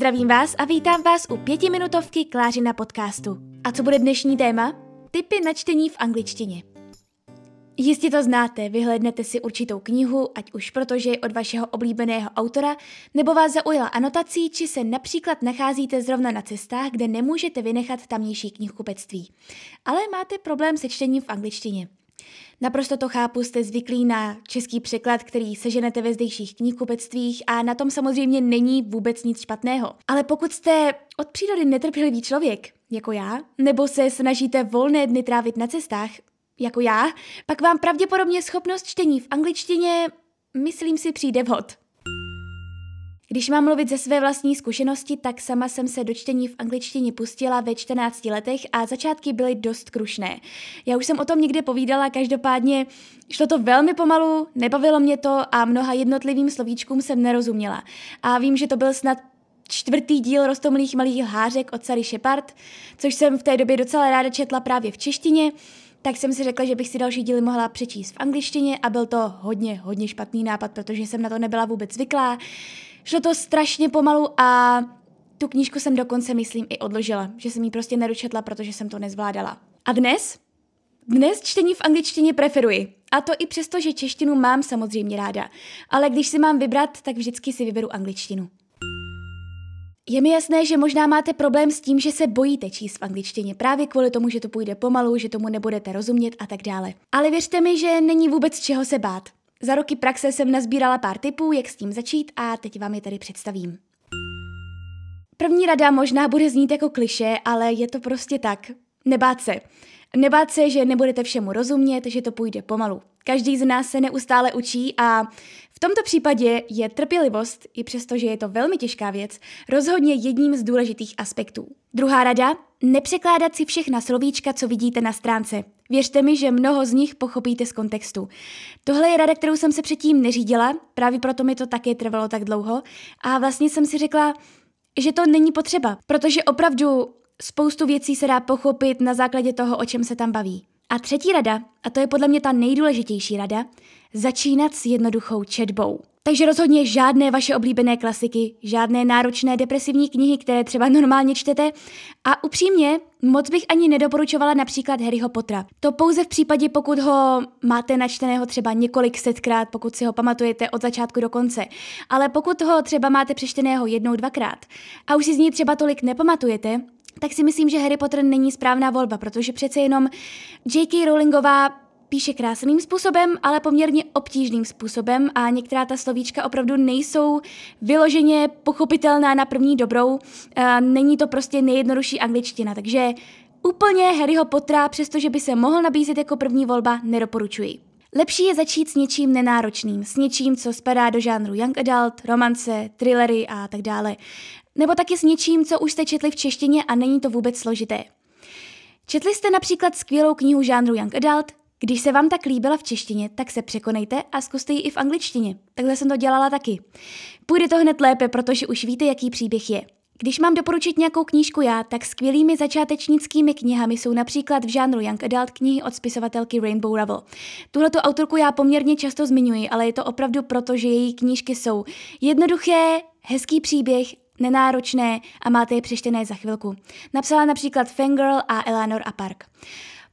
Zdravím vás a vítám vás u pětiminutovky Klářina podcastu. A co bude dnešní téma? Typy na čtení v angličtině. Jistě to znáte, vyhlednete si určitou knihu, ať už protože je od vašeho oblíbeného autora, nebo vás zaujala anotací, či se například nacházíte zrovna na cestách, kde nemůžete vynechat tamnější knihkupectví. Ale máte problém se čtením v angličtině. Naprosto to chápu, jste zvyklí na český překlad, který seženete ve zdejších knihkupectvích a na tom samozřejmě není vůbec nic špatného. Ale pokud jste od přírody netrpělivý člověk, jako já, nebo se snažíte volné dny trávit na cestách, jako já, pak vám pravděpodobně schopnost čtení v angličtině, myslím si, přijde vhod. Když mám mluvit ze své vlastní zkušenosti, tak sama jsem se do čtení v angličtině pustila ve 14 letech a začátky byly dost krušné. Já už jsem o tom někde povídala, každopádně šlo to velmi pomalu, nebavilo mě to a mnoha jednotlivým slovíčkům jsem nerozuměla. A vím, že to byl snad čtvrtý díl Rostomlých malých lhářek od Sary Shepard, což jsem v té době docela ráda četla právě v češtině, tak jsem si řekla, že bych si další díly mohla přečíst v angličtině a byl to hodně, hodně špatný nápad, protože jsem na to nebyla vůbec zvyklá. Šlo to strašně pomalu a tu knížku jsem dokonce, myslím, i odložila, že jsem ji prostě nedočetla, protože jsem to nezvládala. A dnes? Dnes čtení v angličtině preferuji. A to i přesto, že češtinu mám samozřejmě ráda. Ale když si mám vybrat, tak vždycky si vyberu angličtinu. Je mi jasné, že možná máte problém s tím, že se bojíte číst v angličtině právě kvůli tomu, že to půjde pomalu, že tomu nebudete rozumět a tak dále. Ale věřte mi, že není vůbec čeho se bát. Za roky praxe jsem nazbírala pár tipů, jak s tím začít a teď vám je tady představím. První rada možná bude znít jako kliše, ale je to prostě tak. Nebát se. Nebát se, že nebudete všemu rozumět, že to půjde pomalu. Každý z nás se neustále učí a v tomto případě je trpělivost, i přesto, že je to velmi těžká věc, rozhodně jedním z důležitých aspektů. Druhá rada, nepřekládat si všechna slovíčka, co vidíte na stránce. Věřte mi, že mnoho z nich pochopíte z kontextu. Tohle je rada, kterou jsem se předtím neřídila, právě proto mi to také trvalo tak dlouho a vlastně jsem si řekla, že to není potřeba, protože opravdu spoustu věcí se dá pochopit na základě toho, o čem se tam baví. A třetí rada, a to je podle mě ta nejdůležitější rada, začínat s jednoduchou četbou. Takže rozhodně žádné vaše oblíbené klasiky, žádné náročné depresivní knihy, které třeba normálně čtete. A upřímně, moc bych ani nedoporučovala například Harryho Pottera. To pouze v případě, pokud ho máte načteného třeba několik setkrát, pokud si ho pamatujete od začátku do konce. Ale pokud ho třeba máte přečteného jednou, dvakrát a už si z ní třeba tolik nepamatujete, tak si myslím, že Harry Potter není správná volba, protože přece jenom J.K. Rowlingová píše krásným způsobem, ale poměrně obtížným způsobem a některá ta slovíčka opravdu nejsou vyloženě pochopitelná na první dobrou. Není to prostě nejjednodušší angličtina, takže úplně Harryho Pottera, přestože by se mohl nabízet jako první volba, nedoporučuji. Lepší je začít s něčím nenáročným, s něčím, co spadá do žánru young adult, romance, thrillery a tak dále. Nebo taky s něčím, co už jste četli v češtině a není to vůbec složité. Četli jste například skvělou knihu žánru Young Adult? Když se vám tak líbila v češtině, tak se překonejte a zkuste ji i v angličtině. Takhle jsem to dělala taky. Půjde to hned lépe, protože už víte, jaký příběh je. Když mám doporučit nějakou knížku já, tak skvělými začátečnickými knihami jsou například v žánru Young Adult knihy od spisovatelky Rainbow Rowell. Tuhleto autorku já poměrně často zmiňuji, ale je to opravdu proto, že její knížky jsou jednoduché, hezký příběh nenáročné a máte je přečtené za chvilku. Napsala například Fangirl a Eleanor a Park.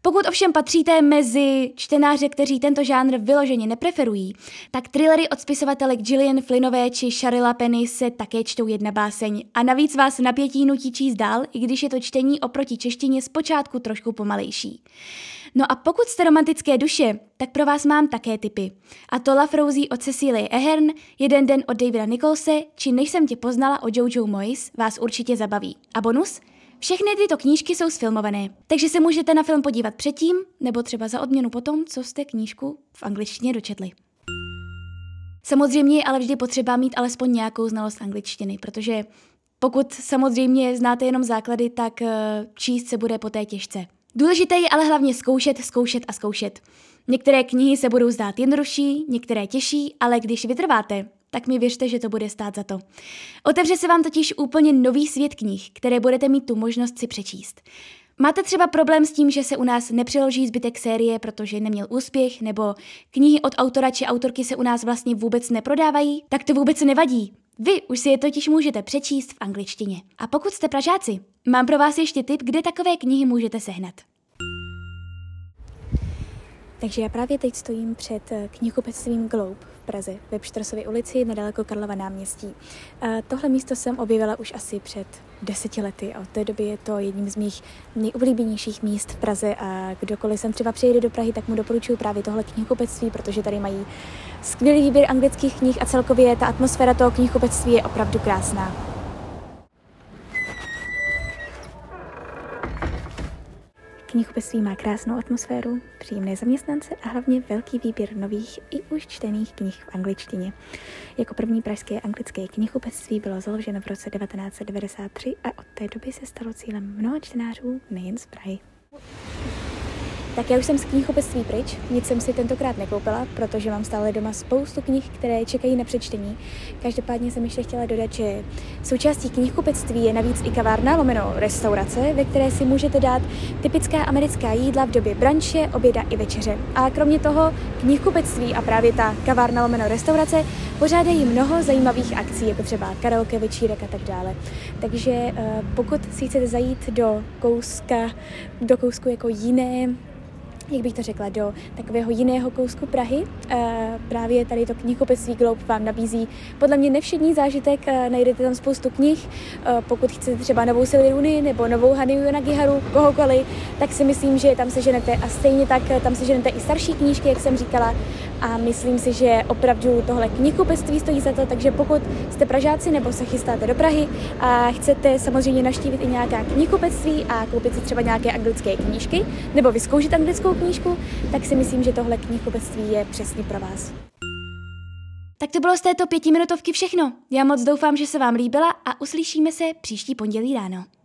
Pokud ovšem patříte mezi čtenáře, kteří tento žánr vyloženě nepreferují, tak thrillery od spisovatelek Gillian Flynnové či Sharilla Penny se také čtou jedna báseň a navíc vás napětí nutí číst dál, i když je to čtení oproti češtině zpočátku trošku pomalejší. No a pokud jste romantické duše, tak pro vás mám také tipy. A to Love Rosie od Cecilie Ehern, Jeden den od Davida Nicholse, či Než jsem tě poznala od Jojo Moyes vás určitě zabaví. A bonus? Všechny tyto knížky jsou sfilmované, takže se můžete na film podívat předtím, nebo třeba za odměnu potom, co jste knížku v angličtině dočetli. Samozřejmě je ale vždy potřeba mít alespoň nějakou znalost angličtiny, protože pokud samozřejmě znáte jenom základy, tak eh, číst se bude poté těžce. Důležité je ale hlavně zkoušet, zkoušet a zkoušet. Některé knihy se budou zdát jednodušší, některé těžší, ale když vytrváte, tak mi věřte, že to bude stát za to. Otevře se vám totiž úplně nový svět knih, které budete mít tu možnost si přečíst. Máte třeba problém s tím, že se u nás nepřeloží zbytek série, protože neměl úspěch, nebo knihy od autora či autorky se u nás vlastně vůbec neprodávají? Tak to vůbec nevadí. Vy už si je totiž můžete přečíst v angličtině. A pokud jste Pražáci, mám pro vás ještě tip, kde takové knihy můžete sehnat. Takže já právě teď stojím před eh, knihkupectvím Globe Praze, ve Pštrasově ulici, nedaleko Karlova náměstí. Tohle místo jsem objevila už asi před deseti lety a od té doby je to jedním z mých nejoblíbenějších míst v Praze a kdokoliv sem třeba přijede do Prahy, tak mu doporučuji právě tohle knihkupectví, protože tady mají skvělý výběr anglických knih a celkově ta atmosféra toho knihkupectví je opravdu krásná. Knihkupectví má krásnou atmosféru, příjemné zaměstnance a hlavně velký výběr nových i už čtených knih v angličtině. Jako první pražské anglické knihkupectví bylo založeno v roce 1993 a od té doby se stalo cílem mnoha čtenářů nejen z Prahy. Tak já už jsem z knihkupectví pryč, nic jsem si tentokrát nekoupila, protože mám stále doma spoustu knih, které čekají na přečtení. Každopádně jsem ještě chtěla dodat, že součástí knihkupectví je navíc i kavárna lomeno restaurace, ve které si můžete dát typická americká jídla v době branče, oběda i večeře. A kromě toho knihkupectví a právě ta kavárna lomeno restaurace pořádají mnoho zajímavých akcí, jako třeba karaoke, večírek a tak dále. Takže eh, pokud si chcete zajít do kouska, do kousku jako jiné jak bych to řekla, do takového jiného kousku Prahy. E, právě tady to knihkupectví Globe vám nabízí. Podle mě nevšední zážitek, e, najdete tam spoustu knih, e, pokud chcete třeba novou Siliruni nebo novou Haniu Nagiharu, kohokoliv, tak si myslím, že tam se ženete a stejně tak tam se ženete i starší knížky, jak jsem říkala, a myslím si, že opravdu tohle knihkupectví stojí za to, takže pokud jste Pražáci nebo se chystáte do Prahy a chcete samozřejmě naštívit i nějaká knihkupectví a koupit si třeba nějaké anglické knížky nebo vyzkoušet anglickou knížku, tak si myslím, že tohle knihkupectví je přesně pro vás. Tak to bylo z této pětiminutovky všechno. Já moc doufám, že se vám líbila a uslyšíme se příští pondělí ráno.